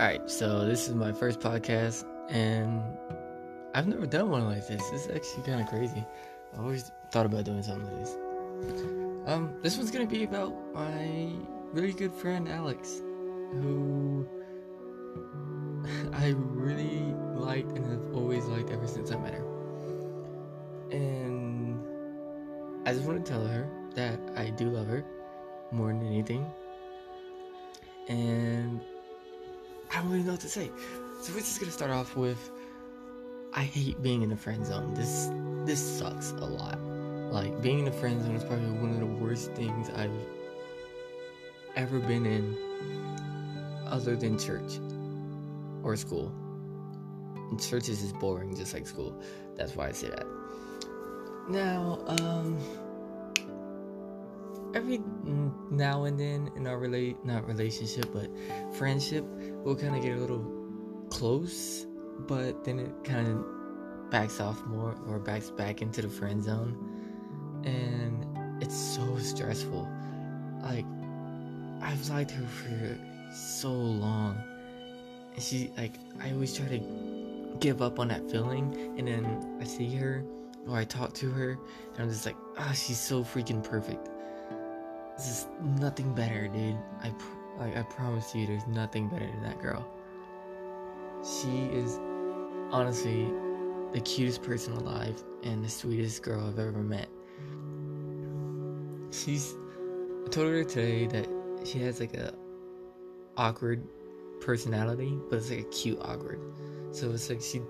Alright, so this is my first podcast, and I've never done one like this. This is actually kind of crazy. I always thought about doing something like this. Um, this one's gonna be about my really good friend Alex, who I really liked and have always liked ever since I met her. And I just want to tell her that I do love her more than anything. And I don't really know what to say. So we're just gonna start off with I hate being in the friend zone. This this sucks a lot. Like being in the friend zone is probably one of the worst things I've ever been in other than church or school. And church is just boring just like school. That's why I say that. Now, um every now and then in our relate not relationship but friendship we'll kind of get a little close but then it kind of backs off more or backs back into the friend zone. And it's so stressful. Like i've liked her for so long. And she like i always try to give up on that feeling. And then i see her or i talk to her and i'm just like ah oh, she's so freaking perfect this is nothing better, dude. I like I promise you, there's nothing better than that girl. She is honestly the cutest person alive and the sweetest girl I've ever met. She's I told her today that she has like a awkward personality, but it's like a cute awkward. So it's like she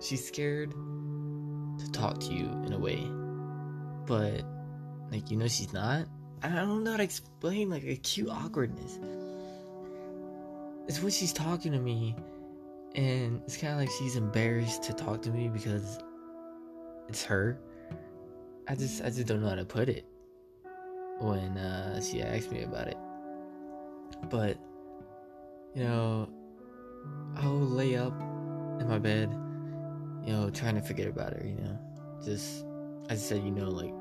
she's scared to talk to you in a way. But like you know she's not I don't know how to explain like a cute awkwardness. It's when she's talking to me, and it's kind of like she's embarrassed to talk to me because it's her. I just I just don't know how to put it when uh, she asked me about it. But you know, I'll lay up in my bed, you know, trying to forget about her. You know, just I said you know like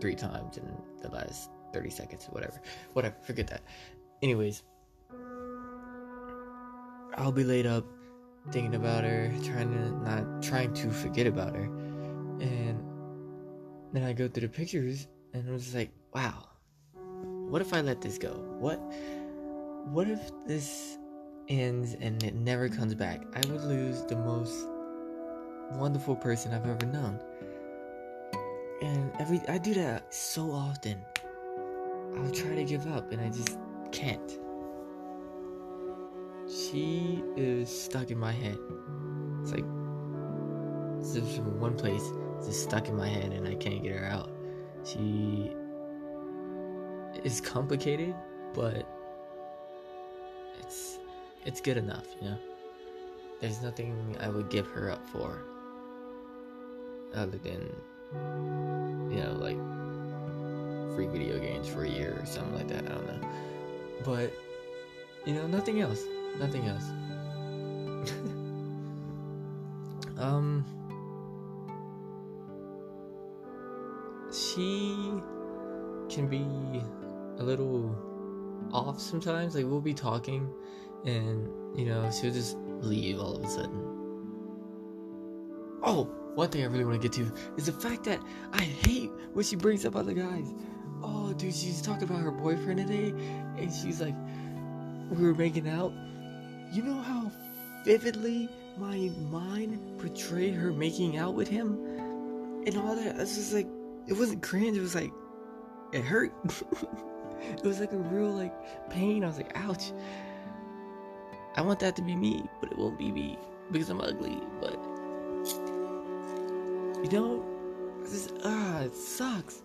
three times in the last 30 seconds, whatever. Whatever, forget that. Anyways, I'll be laid up thinking about her, trying to not trying to forget about her. And then I go through the pictures and I was like, wow, what if I let this go? What what if this ends and it never comes back? I would lose the most wonderful person I've ever known. And every I do that so often. I'll try to give up and I just can't. She is stuck in my head. It's like just from one place, just stuck in my head and I can't get her out. She is complicated, but it's it's good enough, you know. There's nothing I would give her up for other than you know, like free video games for a year or something like that. I don't know. But, you know, nothing else. Nothing else. um, she can be a little off sometimes. Like, we'll be talking, and, you know, she'll just leave all of a sudden. Oh, one thing I really want to get to is the fact that I hate when she brings up other guys oh, dude, she's talking about her boyfriend today, and she's like, we were making out. You know how vividly my mind portrayed her making out with him, and all that. It's just like it wasn't cringe. It was like it hurt. it was like a real like pain. I was like, ouch. I want that to be me, but it won't be me because I'm ugly. But you know, this ah, it sucks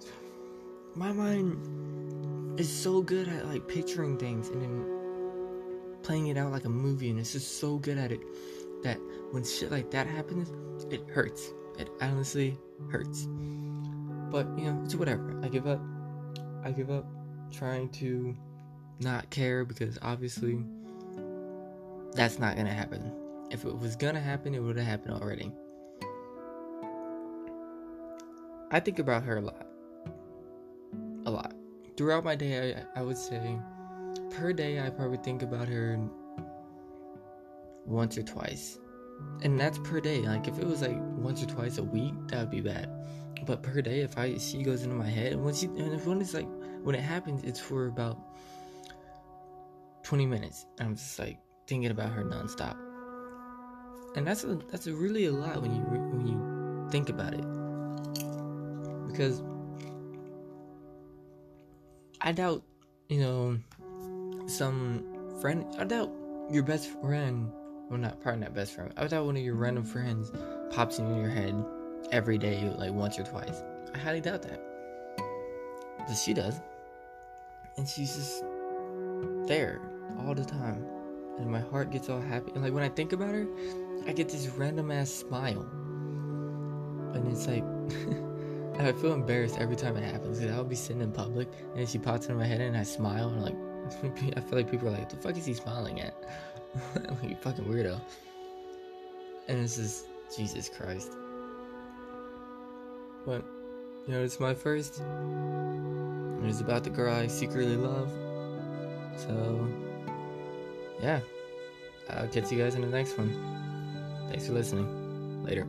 my mind is so good at like picturing things and then playing it out like a movie and it's just so good at it that when shit like that happens it hurts. It honestly hurts. But you know it's whatever. I give up. I give up trying to not care because obviously that's not gonna happen. If it was gonna happen it would have happened already. I think about her a lot a lot. Throughout my day, I, I would say per day, I probably think about her once or twice. And that's per day. Like if it was like once or twice a week, that would be bad. But per day, if I she goes into my head, and when she and if when it's like when it happens, it's for about twenty minutes. I'm just like thinking about her nonstop. And that's a that's a really a lot when you when you think about it. Because I doubt, you know, some friend. I doubt your best friend. Well, not probably not best friend. I doubt one of your random friends pops in your head every day, like once or twice. I highly doubt that. But she does, and she's just there all the time, and my heart gets all happy. And like when I think about her, I get this random ass smile, and it's like. I feel embarrassed every time it happens because I'll be sitting in public and she pops into my head and I smile and like I feel like people are like, "The fuck is he smiling at?" like you fucking weirdo. And it's just Jesus Christ. But you know, it's my first. And it's about the girl I secretly love. So yeah, I'll catch you guys in the next one. Thanks for listening. Later.